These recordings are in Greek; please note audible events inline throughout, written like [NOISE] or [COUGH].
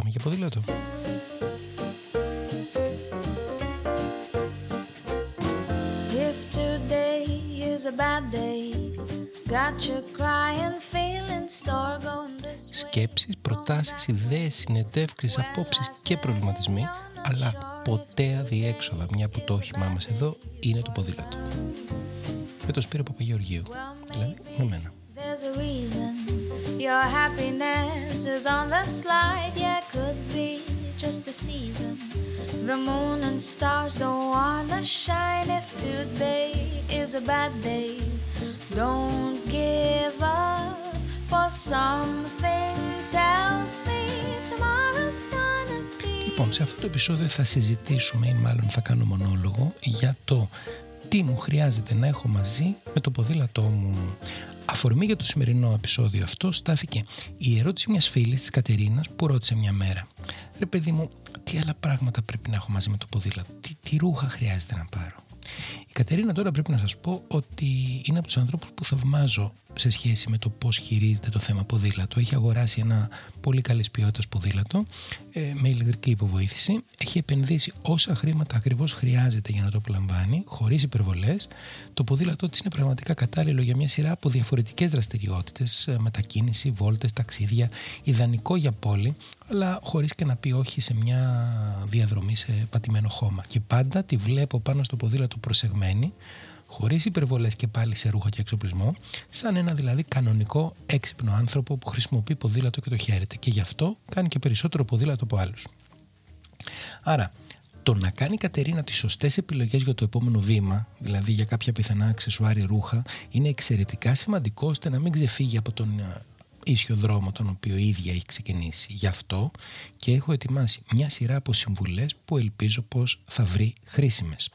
Πάμε για ποδήλατο. If today is a bad day, got you crying, feeling sore going this way. Σκέψεις, προτάσεις, ιδέες, συνεντεύξεις, απόψεις και προβληματισμοί, αλλά ποτέ αδιέξοδα, μια που το όχημά μας εδώ είναι το ποδήλατο. Με το Σπύρο Παπαγεωργίου, δηλαδή με μένα. There's a reason your happiness is on the slide. Yeah, could be just the season. The moon and stars don't wanna shine. If today is a bad day, don't give up. For something tells me tomorrow's gonna be. Λοιπόν, σε αυτό το επεισόδιο θα συζητήσουμε ή μάλλον θα κάνω μονόλογο για το τι μου χρειάζεται να έχω μαζί με το ποδήλατό μου. Αφορμή για το σημερινό επεισόδιο αυτό στάθηκε η ερώτηση μιας φίλης της Κατερίνας που ρώτησε μια μέρα «Ρε παιδί μου, τι άλλα πράγματα πρέπει να έχω μαζί με το ποδήλατο, τι, τι ρούχα χρειάζεται να πάρω». Η Κατερίνα τώρα πρέπει να σας πω ότι είναι από τους ανθρώπους που θαυμάζω σε σχέση με το πώς χειρίζεται το θέμα ποδήλατο. Έχει αγοράσει ένα πολύ καλής ποιότητας ποδήλατο ε, με ηλεκτρική υποβοήθηση. Έχει επενδύσει όσα χρήματα ακριβώς χρειάζεται για να το απολαμβάνει, χωρίς υπερβολές. Το ποδήλατό της είναι πραγματικά κατάλληλο για μια σειρά από διαφορετικές δραστηριότητες, ε, μετακίνηση, βόλτες, ταξίδια, ιδανικό για πόλη, αλλά χωρίς και να πει όχι σε μια διαδρομή σε πατημένο χώμα. Και πάντα τη βλέπω πάνω στο ποδήλατο προσεγμένη, χωρίς υπερβολές και πάλι σε ρούχα και εξοπλισμό, σαν ένα δηλαδή κανονικό έξυπνο άνθρωπο που χρησιμοποιεί ποδήλατο και το χαίρεται και γι' αυτό κάνει και περισσότερο ποδήλατο από άλλους. Άρα, το να κάνει η Κατερίνα τις σωστές επιλογές για το επόμενο βήμα, δηλαδή για κάποια πιθανά αξεσουάρι ρούχα, είναι εξαιρετικά σημαντικό ώστε να μην ξεφύγει από τον ε, ίσιο δρόμο τον οποίο η ίδια έχει ξεκινήσει. Γι' αυτό και έχω ετοιμάσει μια σειρά από συμβουλές που ελπίζω πως θα βρει χρήσιμες.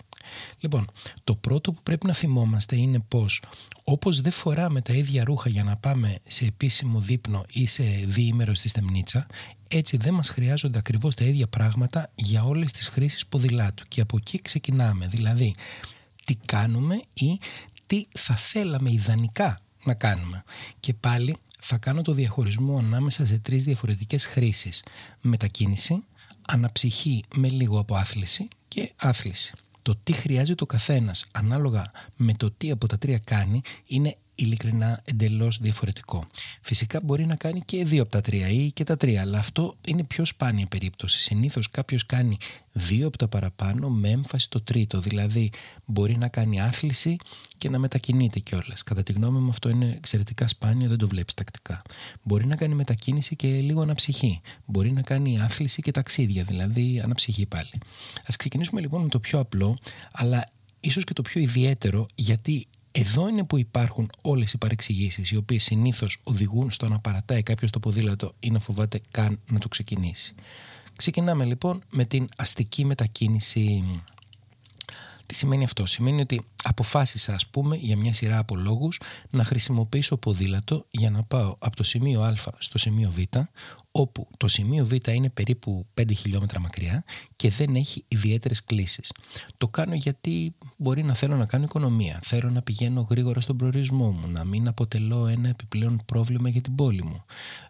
Λοιπόν, το πρώτο που πρέπει να θυμόμαστε είναι πως όπως δεν φοράμε τα ίδια ρούχα για να πάμε σε επίσημο δείπνο ή σε διήμερο στη στεμνίτσα, έτσι δεν μας χρειάζονται ακριβώς τα ίδια πράγματα για όλες τις χρήσεις ποδηλάτου. Και από εκεί ξεκινάμε, δηλαδή τι κάνουμε ή τι θα θέλαμε ιδανικά να κάνουμε. Και πάλι θα κάνω το διαχωρισμό ανάμεσα σε τρεις διαφορετικές χρήσεις. Μετακίνηση, αναψυχή με λίγο από άθληση και άθληση. Το τι χρειάζεται ο καθένας ανάλογα με το τι από τα τρία κάνει είναι ειλικρινά εντελώς διαφορετικό. Φυσικά μπορεί να κάνει και δύο από τα τρία ή και τα τρία, αλλά αυτό είναι πιο σπάνια περίπτωση. Συνήθως κάποιος κάνει δύο από τα παραπάνω με έμφαση στο τρίτο. Δηλαδή, μπορεί να κάνει άθληση και να μετακινείται κιόλας. Κατά τη γνώμη μου, αυτό είναι εξαιρετικά σπάνιο, δεν το βλέπεις τακτικά. Μπορεί να κάνει μετακίνηση και λίγο αναψυχή. Μπορεί να κάνει άθληση και ταξίδια, δηλαδή αναψυχή πάλι. Α ξεκινήσουμε λοιπόν με το πιο απλό, αλλά ίσως και το πιο ιδιαίτερο, γιατί εδώ είναι που υπάρχουν όλες οι παρεξηγήσεις οι οποίες συνήθως οδηγούν στο να παρατάει κάποιος το ποδήλατο ή να φοβάται καν να το ξεκινήσει. Ξεκινάμε λοιπόν με την αστική μετακίνηση. Τι σημαίνει αυτό; Σημαίνει ότι αποφάσισα ας πούμε για μια σειρά από λόγους να χρησιμοποιήσω ποδήλατο για να πάω από το σημείο Α στο σημείο Β όπου το σημείο Β είναι περίπου 5 χιλιόμετρα μακριά και δεν έχει ιδιαίτερες κλήσεις. Το κάνω γιατί μπορεί να θέλω να κάνω οικονομία, θέλω να πηγαίνω γρήγορα στον προορισμό μου, να μην αποτελώ ένα επιπλέον πρόβλημα για την πόλη μου,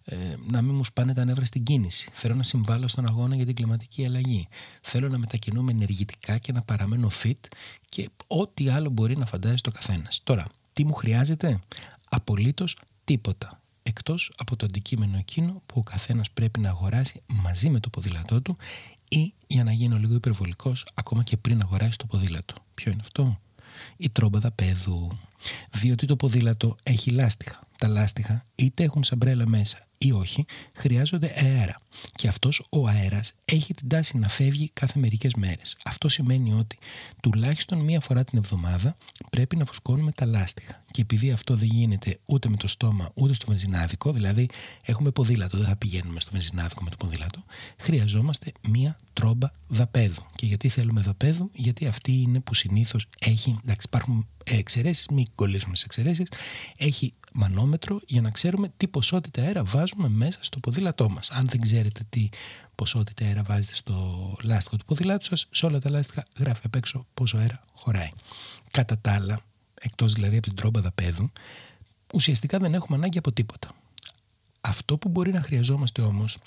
ε, να μην μου σπάνε τα νεύρα στην κίνηση, θέλω να συμβάλλω στον αγώνα για την κλιματική αλλαγή, θέλω να μετακινούμε ενεργητικά και να παραμένω fit και ό,τι άλλο μπορεί να φαντάζει το καθένας. Τώρα, τι μου χρειάζεται; Απολύτως τίποτα εκτός από το αντικείμενο εκείνο που ο καθένας πρέπει να αγοράσει μαζί με το ποδήλατό του ή για να γίνω λίγο υπερβολικός ακόμα και πριν αγοράσει το ποδήλατο. Ποιο είναι αυτό; Η τρόμπα δαπέδου. Διότι το ποδήλατο έχει λάστιχα. Τα λάστιχα είτε έχουν σαμπρέλα μέσα ή όχι, χρειάζονται αέρα. Και αυτός ο αέρας έχει την τάση να φεύγει κάθε μερικές μέρες. Αυτό σημαίνει ότι τουλάχιστον μία φορά την εβδομάδα πρέπει να φουσκώνουμε τα λάστιχα. Και επειδή αυτό δεν γίνεται ούτε με το στόμα ούτε στο βενζινάδικο, δηλαδή έχουμε ποδήλατο, δεν θα πηγαίνουμε στο βενζινάδικο με το ποδήλατο, χρειαζόμαστε μία τρόμπα δαπέδου. Και γιατί θέλουμε δαπέδου, γιατί αυτή είναι που συνήθως έχει, εντάξει υπάρχουν εξαιρέσεις, μην κολλήσουμε σε εξαιρέσεις, έχει μανόμετρο για να ξέρουμε τι ποσότητα αέρα βάζουμε μέσα στο ποδήλατό μας. Αν δεν ξέρετε τι ποσότητα αέρα βάζετε στο λάστιχο του ποδήλατου σας, σε όλα τα λάστιχα γράφει απ' έξω πόσο αέρα χωράει. Κατά τα άλλα, εκτός δηλαδή από την τρόμπα δαπέδου, ουσιαστικά δεν έχουμε ανάγκη από τίποτα. Αυτό που μπορεί να χρειαζόμαστε όμως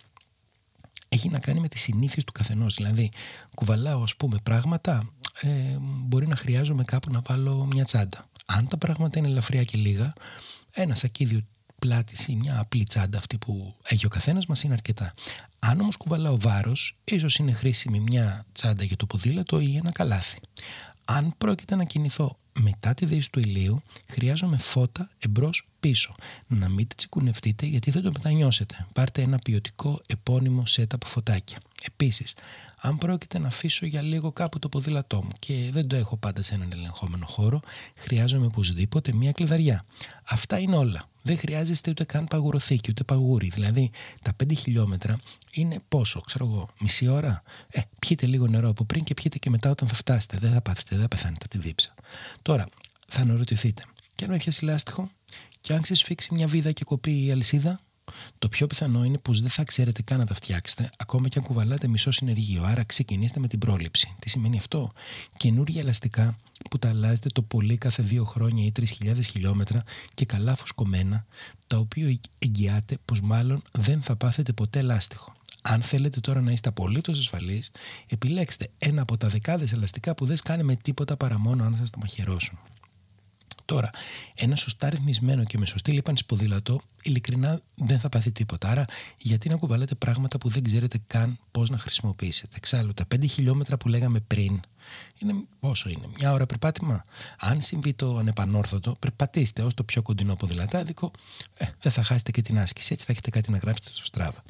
έχει να κάνει με τις συνήθειες του καθενός. Δηλαδή, κουβαλάω ας πούμε πράγματα, ε, μπορεί να χρειάζομαι κάπου να βάλω μια τσάντα. Αν τα πράγματα είναι ελαφριά και λίγα, ένα σακίδιο πλάτη ή μια απλή τσάντα αυτή που έχει ο καθένας μας είναι αρκετά. Αν όμως κουβαλάω βάρος, ίσως είναι χρήσιμη μια τσάντα για το ποδήλατο ή ένα καλάθι. Αν πρόκειται να κινηθώ μετά τη δύση του ηλίου, χρειάζομαι φώτα εμπρός πίσω. Να μην τη τσικουνευτείτε γιατί δεν το μετανιώσετε. Πάρτε ένα ποιοτικό επώνυμο σετ από φωτάκια. Επίσης, αν πρόκειται να αφήσω για λίγο κάπου το ποδήλατό μου και δεν το έχω πάντα σε έναν ελεγχόμενο χώρο, χρειάζομαι οπωσδήποτε μία κλειδαριά. Αυτά είναι όλα. Δεν χρειάζεστε ούτε καν παγουροθήκη, ούτε παγούρι. Δηλαδή, τα 5 χιλιόμετρα είναι πόσο, ξέρω εγώ, μισή ώρα; Ε, πιείτε λίγο νερό από πριν και πιείτε και μετά όταν θα φτάσετε. Δεν θα πάθετε, δεν θα πεθάνετε από τη δίψα. Τώρα, θα αναρωτηθείτε, και αν με πιάσει λάστιχο, και αν ξεσφίξει μια βίδα και κοπεί η αλυσίδα, το πιο πιθανό είναι πως δεν θα ξέρετε καν να τα φτιάξετε, ακόμα και αν κουβαλάτε μισό συνεργείο. Άρα ξεκινήστε με την πρόληψη. Τι σημαίνει αυτό, Καινούργια ελαστικά που τα αλλάζετε το πολύ κάθε δύο χρόνια ή 3.000 χιλιόμετρα και καλά φουσκωμένα, τα οποία εγγυάται πως μάλλον δεν θα πάθετε ποτέ λάστιχο. Αν θέλετε τώρα να είστε απολύτως ασφαλείς, επιλέξτε ένα από τα δεκάδες ελαστικά που δεν σκάνε με τίποτα παρά μόνο αν σας τα μαχαιρώσουν. Τώρα, ένα σωστά ρυθμισμένο και με σωστή λίπανση ποδήλατο, ειλικρινά δεν θα πάθει τίποτα. Άρα, γιατί να κουβαλάτε πράγματα που δεν ξέρετε καν πώς να χρησιμοποιήσετε; Εξάλλου, τα 5 χιλιόμετρα που λέγαμε πριν, είναι πόσο είναι, μια ώρα περπάτημα; Αν συμβεί το ανεπανόρθωτο, περπατήστε ως το πιο κοντινό ποδηλατάδικο, ε, δεν θα χάσετε και την άσκηση. Έτσι θα έχετε κάτι να γράψετε στο στράβα.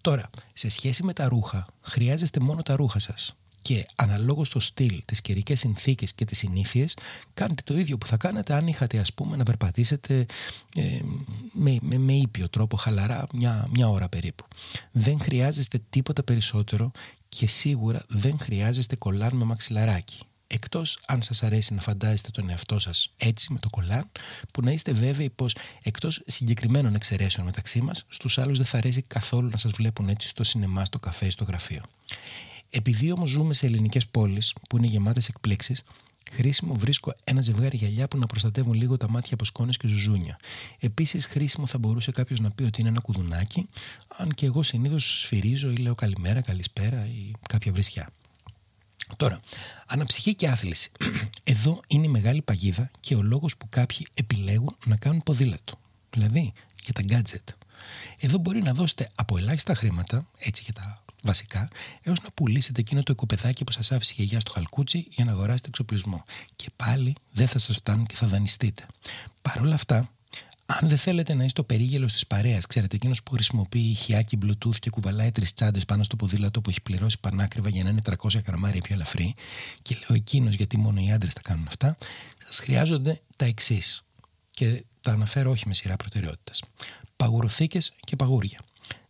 Τώρα, σε σχέση με τα ρούχα, χρειάζεστε μόνο τα ρούχα σας και αναλόγως στο στυλ, τις καιρικές συνθήκες και τις συνήθειες, κάνετε το ίδιο που θα κάνετε αν είχατε ας πούμε να περπατήσετε ε, με, με, με ήπιο τρόπο, χαλαρά, μια, μια ώρα περίπου. Δεν χρειάζεστε τίποτα περισσότερο και σίγουρα δεν χρειάζεστε κολάν με μαξιλαράκι. Εκτός αν σας αρέσει να φαντάζεστε τον εαυτό σας έτσι με το κολάν, που να είστε βέβαιοι πως εκτός συγκεκριμένων εξαιρέσεων μεταξύ μας, στους άλλους δεν θα αρέσει καθόλου να σας βλέπουν έτσι στο σινεμά, στο καφέ ή στο γραφείο. Επειδή όμως ζούμε σε ελληνικές πόλεις που είναι γεμάτες εκπλήξεις, χρήσιμο βρίσκω ένα ζευγάρι γυαλιά που να προστατεύουν λίγο τα μάτια από σκόνες και ζουζούνια. Επίσης, χρήσιμο θα μπορούσε κάποιος να πει ότι είναι ένα κουδουνάκι, αν και εγώ συνήθως σφυρίζω ή λέω καλημέρα, καλησπέρα ή κάποια βρισιά. Τώρα, αναψυχή και άθληση. [CLEARS THROAT] Εδώ είναι η μεγάλη παγίδα και ο λόγος που κάποιοι επιλέγουν να κάνουν ποδήλατο. Δηλαδή, για τα gadget. Εδώ μπορεί να δώσετε από ελάχιστα χρήματα, έτσι για τα βασικά, έως να πουλήσετε εκείνο το οικοπεδάκι που σας άφησε η γιαγιά στο χαλκούτσι για να αγοράσετε εξοπλισμό. Και πάλι δεν θα σας φτάνουν και θα δανειστείτε. Παρ' όλα αυτά, αν δεν θέλετε να είστε ο περίγελος της παρέας, ξέρετε, εκείνος που χρησιμοποιεί ηχιάκι Bluetooth και κουβαλάει τρεις τσάντες πάνω στο ποδήλατο που έχει πληρώσει πανάκριβα για να είναι 300 γραμμάρια πιο ελαφρύ, και λέω εκείνος γιατί μόνο οι άντρες τα κάνουν αυτά, σας χρειάζονται τα εξής. Και τα αναφέρω όχι με σειρά προτεραιότητας. Παγουροθήκες και παγούρια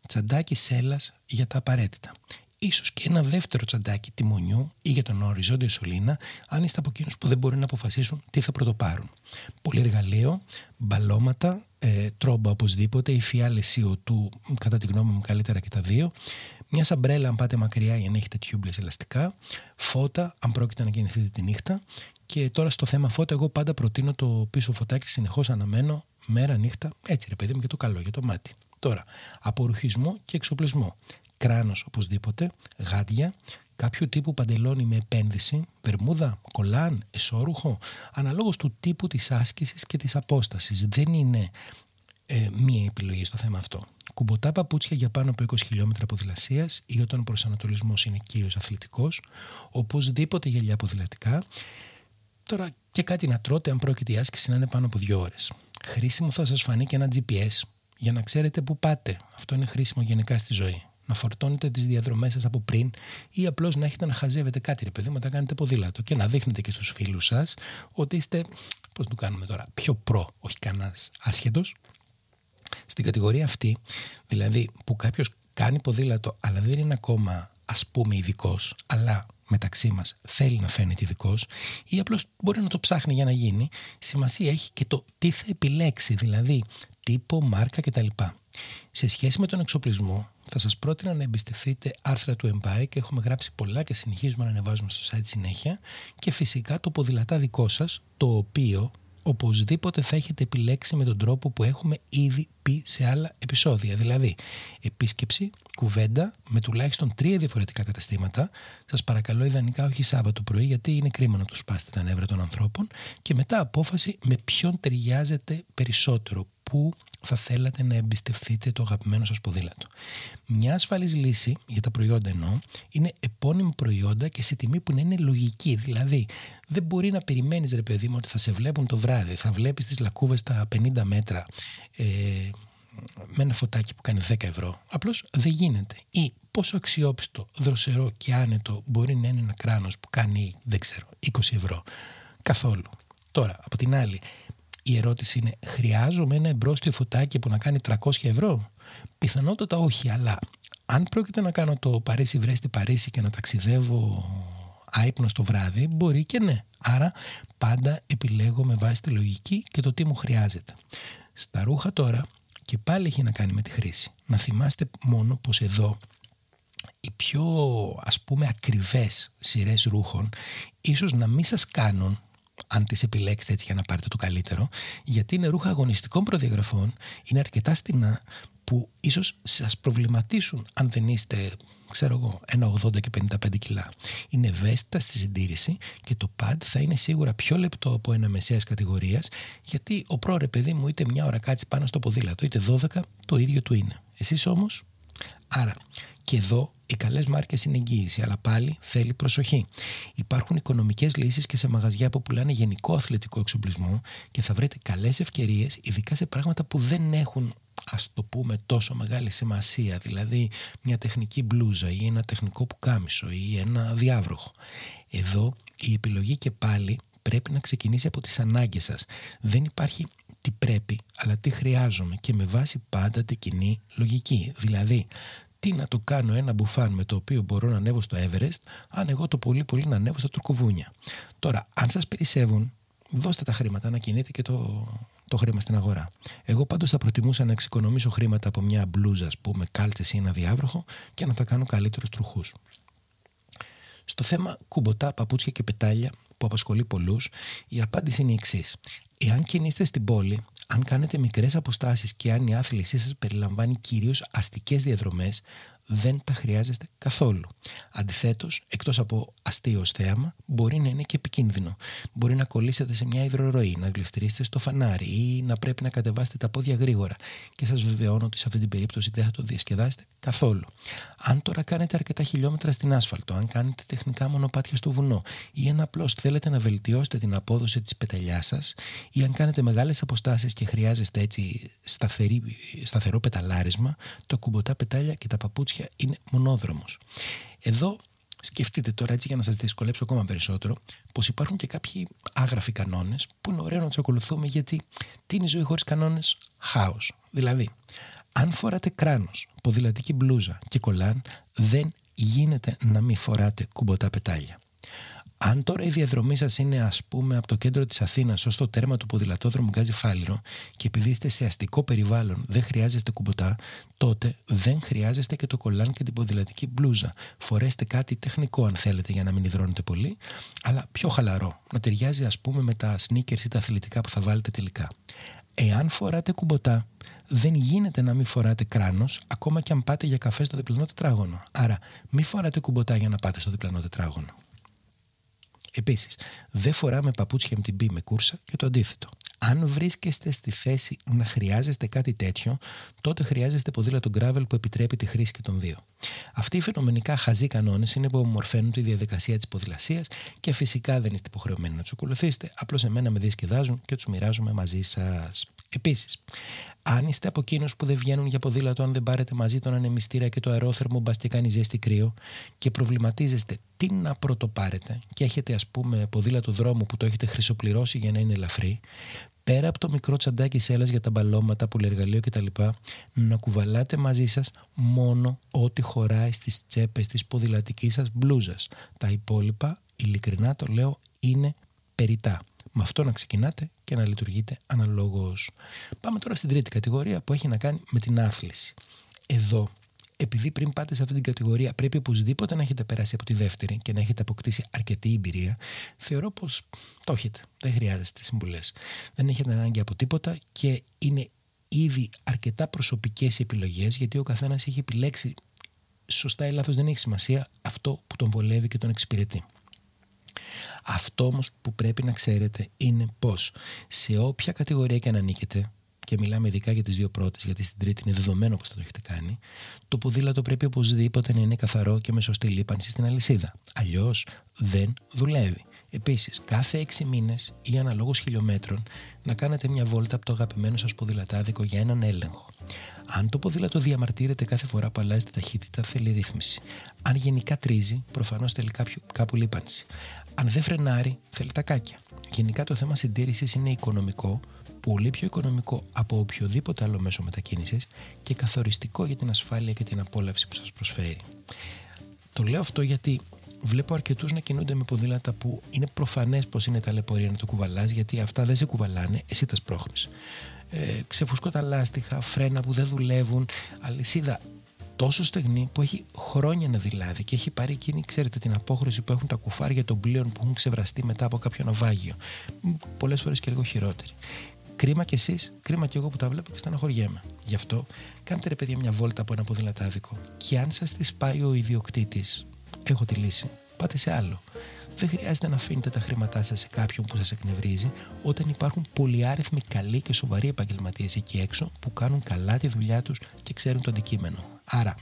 τσαντάκι σέλας για τα απαραίτητα. Ίσως και ένα δεύτερο τσαντάκι τιμονιού ή για τον οριζόντιο σωλήνα, αν είστε από εκείνους που δεν μπορεί να αποφασίσουν τι θα πρωτοπάρουν. Πολύ εργαλείο, μπαλώματα, ε, τρόμπα οπωσδήποτε, οι φιάλε CO2, κατά τη γνώμη μου καλύτερα και τα δύο. Μια σαμπρέλα αν πάτε μακριά για να έχετε τιούμπλες ελαστικά. Φώτα, αν πρόκειται να κινηθείτε τη νύχτα. Και τώρα στο θέμα φώτα, εγώ πάντα προτείνω το πίσω φωτάκι συνεχώς αναμένο, μέρα, νύχτα. Έτσι ρε παιδί μου και το καλό για το μάτι. Τώρα, απορουχισμό και εξοπλισμό. Κράνος οπωσδήποτε, γάντια, κάποιο τύπου παντελόνι με επένδυση, βερμούδα, κολάν, εσώρουχο, αναλόγως του τύπου της άσκησης και της απόστασης. Δεν είναι ε, μία επιλογή στο θέμα αυτό. Κουμποτά παπούτσια για πάνω από 20 χιλιόμετρα ποδηλασίας ή όταν ο προσανατολισμός είναι κύριος αθλητικός, οπωσδήποτε γυαλιά ποδηλατικά. Τώρα και κάτι να τρώτε αν πρόκειται η άσκηση να είναι πάνω από δύο ώρες. Χρήσιμο θα σας φανεί και ένα GPS για να ξέρετε πού πάτε. Αυτό είναι χρήσιμο γενικά στη ζωή. Να φορτώνετε τις διαδρομές σας από πριν ή απλώς να έχετε να χαζεύετε κάτι, ρε παιδί μου, να κάνετε ποδήλατο και να δείχνετε και στους φίλους σας ότι είστε, πώς το κάνουμε τώρα, πιο προ, όχι κανένας άσχετος. Στην κατηγορία αυτή, δηλαδή που κάποιος κάνει ποδήλατο, αλλά δεν είναι ακόμα ας πούμε ειδικός, αλλά μεταξύ μας θέλει να φαίνεται ειδικός, ή απλώς μπορεί να το ψάχνει για να γίνει, σημασία έχει και το τι θα επιλέξει. Δηλαδή, τύπο, μάρκα κτλ. Σε σχέση με τον εξοπλισμό, θα σας πρότεινα να εμπιστευτείτε άρθρα του Empire και έχουμε γράψει πολλά και συνεχίζουμε να ανεβάζουμε στο site συνέχεια και φυσικά το ποδηλατά δικό σας, το οποίο οπωσδήποτε θα έχετε επιλέξει με τον τρόπο που έχουμε ήδη πει σε άλλα επεισόδια. Δηλαδή, επίσκεψη, κουβέντα με τουλάχιστον τρία διαφορετικά καταστήματα. Σας παρακαλώ, ιδανικά όχι Σάββατο πρωί, γιατί είναι κρίμα να τους σπάσετε τα νεύρα των ανθρώπων. Και μετά απόφαση με ποιον ταιριάζεται περισσότερο, που θα θέλατε να εμπιστευτείτε το αγαπημένο σας ποδήλατο. Μια ασφαλής λύση για τα προϊόντα εννοώ είναι επώνυμη προϊόντα και σε τιμή που να είναι λογική. Δηλαδή δεν μπορεί να περιμένεις ρε παιδί μου ότι θα σε βλέπουν το βράδυ, θα βλέπεις τις λακκούβες τα 50 μέτρα ε, με ένα φωτάκι που κάνει 10 ευρώ. Απλώς δεν γίνεται. Ή πόσο αξιόπιστο, δροσερό και άνετο μπορεί να είναι ένα κράνος που κάνει, δεν ξέρω, 20 ευρώ. Καθόλου. Τώρα, από την άλλη, η ερώτηση είναι χρειάζομαι ένα εμπρόστιο φωτάκι που να κάνει 300 ευρώ; Πιθανότατα όχι, αλλά αν πρόκειται να κάνω το Παρίσι Βρέστη Παρίσι και να ταξιδεύω άϊπνο το βράδυ, μπορεί και ναι. Άρα πάντα επιλέγω με βάση τη λογική και το τι μου χρειάζεται. Στα ρούχα τώρα και πάλι έχει να κάνει με τη χρήση. Να θυμάστε μόνο πως εδώ οι πιο ας πούμε ακριβές σειρές ρούχων ίσως να μην σας κάνουν αν τις επιλέξετε έτσι για να πάρετε το καλύτερο, γιατί είναι ρούχα αγωνιστικών προδιαγραφών, είναι αρκετά στενά που ίσως σας προβληματίσουν αν δεν είστε, ξέρω εγώ, 1,80 και 55 κιλά. Είναι ευαίσθητα στη συντήρηση και το pad θα είναι σίγουρα πιο λεπτό από ένα μεσαίας κατηγορίας, γιατί ο πρόωρε παιδί μου είτε μια ώρα κάτσει πάνω στο ποδήλατο, είτε 12, το ίδιο του είναι. Εσείς όμως, άρα και εδώ οι καλές μάρκες είναι εγγύηση, αλλά πάλι θέλει προσοχή. Υπάρχουν οικονομικές λύσεις και σε μαγαζιά που πουλάνε γενικό αθλητικό εξοπλισμό και θα βρείτε καλές ευκαιρίες, ειδικά σε πράγματα που δεν έχουν ας το πούμε τόσο μεγάλη σημασία, δηλαδή μια τεχνική μπλούζα ή ένα τεχνικό πουκάμισο ή ένα διάβροχο. Εδώ η επιλογή και πάλι πρέπει να ξεκινήσει από τις ανάγκες σας. Δεν υπάρχει τι πρέπει, αλλά τι χρειάζομαι και με βάση πάντα την κοινή λογική. Δηλαδή, τι να το κάνω ένα μπουφάν με το οποίο μπορώ να ανέβω στο Everest, αν εγώ το πολύ πολύ να ανέβω στα Τουρκοβούνια. Τώρα, αν σας περισσεύουν, δώστε τα χρήματα να κινείτε και το, το χρήμα στην αγορά. Εγώ πάντως θα προτιμούσα να εξοικονομήσω χρήματα από μια μπλούζα, ας πούμε, κάλτσε ή ένα διάβροχο και να τα κάνω καλύτερους τροχούς. Στο θέμα κουμποτά, παπούτσια και πετάλια που απασχολεί πολλούς, η απάντηση είναι η εξής. Εάν κινείστε στην πόλη, αν κάνετε μικρές αποστάσεις και αν η άθλησή σας περιλαμβάνει κυρίως αστικές διαδρομές, δεν τα χρειάζεστε καθόλου. Αντιθέτως, εκτός από αστείο θέαμα, μπορεί να είναι και επικίνδυνο. Μπορεί να κολλήσετε σε μια υδροροή, να γλιστρήσετε στο φανάρι ή να πρέπει να κατεβάσετε τα πόδια γρήγορα. Και σας βεβαιώνω ότι σε αυτή την περίπτωση δεν θα το διασκεδάσετε καθόλου. Αν τώρα κάνετε αρκετά χιλιόμετρα στην άσφαλτο, αν κάνετε τεχνικά μονοπάτια στο βουνό ή αν απλώς θέλετε να βελτιώσετε την απόδοση της πεταλιάς σας ή αν κάνετε μεγάλες αποστάσεις και χρειάζεστε έτσι σταθερή, σταθερό πεταλάρισμα, το κουμποτά πετάλια και τα παπούτσια είναι μονόδρομος. Εδώ σκεφτείτε τώρα έτσι για να σας δυσκολέψω ακόμα περισσότερο πως υπάρχουν και κάποιοι άγραφοι κανόνες που είναι ωραίο να τους ακολουθούμε γιατί τι είναι η ζωή χωρίς κανόνες, χάος. Δηλαδή, αν φοράτε κράνος, ποδηλατική μπλούζα και κολάν δεν γίνεται να μην φοράτε κουμποτά πετάλια. Αν τώρα η διαδρομή σας είναι, ας πούμε, από το κέντρο της Αθήνας ως το τέρμα του ποδηλατόδρομου Γκάζι Φάληρο και επειδή είστε σε αστικό περιβάλλον, δεν χρειάζεστε κουμποτά, τότε δεν χρειάζεστε και το κολάν και την ποδηλατική μπλούζα. Φορέστε κάτι τεχνικό, αν θέλετε, για να μην υδρώνετε πολύ, αλλά πιο χαλαρό. Να ταιριάζει, ας πούμε, με τα sneakers ή τα αθλητικά που θα βάλετε τελικά. Εάν φοράτε κουμποτά, δεν γίνεται να μην φοράτε κράνος, ακόμα και αν πάτε για καφέ στο διπλανό τετράγωνο. Άρα, μην φοράτε κουμποτά για να πάτε στο διπλανό τετράγωνο. Επίσης, δεν φοράμε παπούτσια MTB με κούρσα και το αντίθετο. Αν βρίσκεστε στη θέση να χρειάζεστε κάτι τέτοιο, τότε χρειάζεστε ποδήλατο gravel που επιτρέπει τη χρήση και των δύο. Αυτοί οι φαινομενικά χαζοί κανόνες είναι που ομορφαίνουν τη διαδικασία της ποδηλασίας και φυσικά δεν είστε υποχρεωμένοι να τους ακολουθήσετε. Απλώς εμένα με διασκεδάζουν και τους μοιράζομαι μαζί σας. Επίσης, αν είστε από εκείνους που δεν βγαίνουν για ποδήλατο, αν δεν πάρετε μαζί τον ανεμιστήρα και το αερόθερμο μπας και κάνει ζέστη κρύο και προβληματίζεστε τι να πρωτοπάρετε και έχετε ας πούμε ποδήλατο δρόμου που το έχετε χρυσοπληρώσει για να είναι ελαφρύ, πέρα από το μικρό τσαντάκι σέλας για τα μπαλώματα, πουλεργαλείο κτλ., να κουβαλάτε μαζί σας μόνο ό,τι χωράει στις τσέπες της ποδηλατικής σας μπλούζας. Τα υπόλοιπα, ειλικρινά το λέω, είναι περιτά. Με αυτό να ξεκινάτε και να λειτουργείτε αναλόγως. Πάμε τώρα στην τρίτη κατηγορία που έχει να κάνει με την άθληση. Εδώ επειδή πριν πάτε σε αυτή την κατηγορία πρέπει οπωσδήποτε να έχετε περάσει από τη δεύτερη και να έχετε αποκτήσει αρκετή εμπειρία, θεωρώ πως το έχετε. Δεν χρειάζεστε συμβουλές. Δεν έχετε ανάγκη από τίποτα και είναι ήδη αρκετά προσωπικές οι επιλογές γιατί ο καθένας έχει επιλέξει σωστά ή λάθος δεν έχει σημασία αυτό που τον βολεύει και τον εξυπηρετεί. Αυτό όμως που πρέπει να ξέρετε είναι πως σε όποια κατηγορία και αν ανήκετε, και μιλάμε ειδικά για τις δύο πρώτες, γιατί στην τρίτη είναι δεδομένο πως θα το έχετε κάνει, το ποδήλατο πρέπει οπωσδήποτε να είναι καθαρό και με σωστή λίπανση στην αλυσίδα. Αλλιώς δεν δουλεύει. Επίσης, κάθε 6 μήνες ή αναλόγως χιλιόμετρων να κάνετε μια βόλτα από το αγαπημένο σας ποδηλατάδικο για έναν έλεγχο. Αν το ποδήλατο διαμαρτύρεται κάθε φορά που αλλάζει τη ταχύτητα, θέλει ρύθμιση. Αν γενικά τρίζει, προφανώς θέλει κάποιο, κάπου λίπανση. Αν δεν φρενάρει, θέλει τακάκια. Γενικά το θέμα συντήρησης είναι οικονομικό, πολύ πιο οικονομικό από οποιοδήποτε άλλο μέσο μετακίνησης και καθοριστικό για την ασφάλεια και την απόλαυση που σας προσφέρει. Το λέω αυτό γιατί βλέπω αρκετούς να κινούνται με ποδήλατα που είναι προφανές πως είναι ταλαιπωρία να το κουβαλάς, γιατί αυτά δεν σε κουβαλάνε, εσύ τα σπρώχνεις. Ε, ξεφουσκώ τα λάστιχα, φρένα που δεν δουλεύουν, αλυσίδα τόσο στεγνή που έχει χρόνια να δηλάδει και έχει πάρει εκείνη, ξέρετε, την απόχρωση που έχουν τα κουφάρια των πλοίων που έχουν ξεβραστεί μετά από κάποιο ναυάγιο. Πολλές φορές και λίγο χειρότερη. Κρίμα κι εσείς, κρίμα κι εγώ που τα βλέπω και στεναχωριέμαι. Γι' αυτό κάντε ρε παιδιά μια βόλτα από ένα ποδηλατάδικο και αν σας τη πάει ο ιδιοκτήτης, έχω τη λύση. Πάτε σε άλλο. Δεν χρειάζεται να αφήνετε τα χρήματά σας σε κάποιον που σας εκνευρίζει, όταν υπάρχουν πολυάριθμοι καλοί και σοβαροί επαγγελματίες εκεί έξω που κάνουν καλά τη δουλειά τους και ξέρουν το αντικείμενο. Άρα,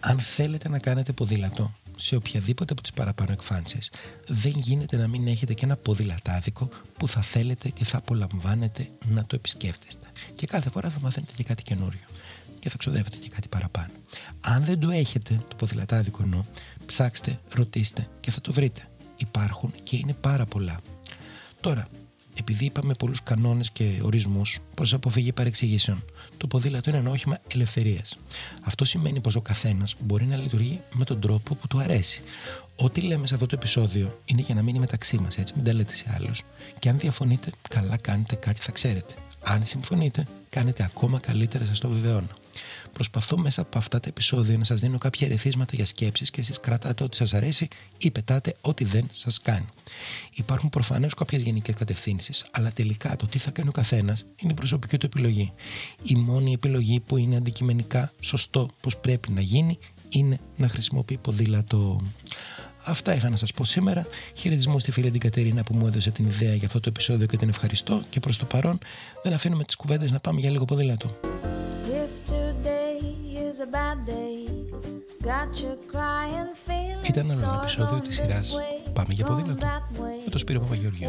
αν θέλετε να κάνετε ποδήλατο σε οποιαδήποτε από τις παραπάνω εκφάνσεις, δεν γίνεται να μην έχετε και ένα ποδηλατάδικο που θα θέλετε και θα απολαμβάνετε να το επισκέφτεστε. Και κάθε φορά θα μαθαίνετε και κάτι καινούριο και θα ξοδεύετε και κάτι παραπάνω. Αν δεν το έχετε, το ποδηλατάδικο εννοώ, ψάξτε, ρωτήστε και θα το βρείτε. Υπάρχουν και είναι πάρα πολλά. Τώρα, επειδή είπαμε πολλούς κανόνες και ορισμούς προ αποφυγή παρεξηγήσεων, το ποδήλατο είναι ένα όχημα ελευθερίας. Αυτό σημαίνει πως ο καθένας μπορεί να λειτουργεί με τον τρόπο που του αρέσει. Ό,τι λέμε σε αυτό το επεισόδιο είναι για να μείνει μεταξύ μας, έτσι μην τα λέτε σε άλλους. Και αν διαφωνείτε, καλά κάνετε κάτι θα ξέρετε. Αν συμφωνείτε, κάνετε ακόμα καλύτερα, σας το βεβαιώνω. Προσπαθώ μέσα από αυτά τα επεισόδια να σας δίνω κάποια ερεθίσματα για σκέψεις και εσείς κρατάτε ό,τι σας αρέσει ή πετάτε ό,τι δεν σας κάνει. Υπάρχουν προφανώς κάποιες γενικές κατευθύνσεις, αλλά τελικά το τι θα κάνει ο καθένας είναι προσωπική του επιλογή. Η μόνη επιλογή που είναι αντικειμενικά σωστό πως πρέπει να γίνει είναι να χρησιμοποιεί ποδήλατο. Αυτά είχα να σας πω σήμερα. Χαιρετισμούς στη φίλη την Κατερίνα που μου έδωσε την ιδέα για αυτό το επεισόδιο και την ευχαριστώ. Και προς το παρόν δεν αφήνουμε τις κουβέντες να πάμε για λίγο ποδήλατο. Ήταν ένα επεισόδιο της σειράς Πάμε για ποδήλατο με τον Σπύρο Παπαγεωργίου.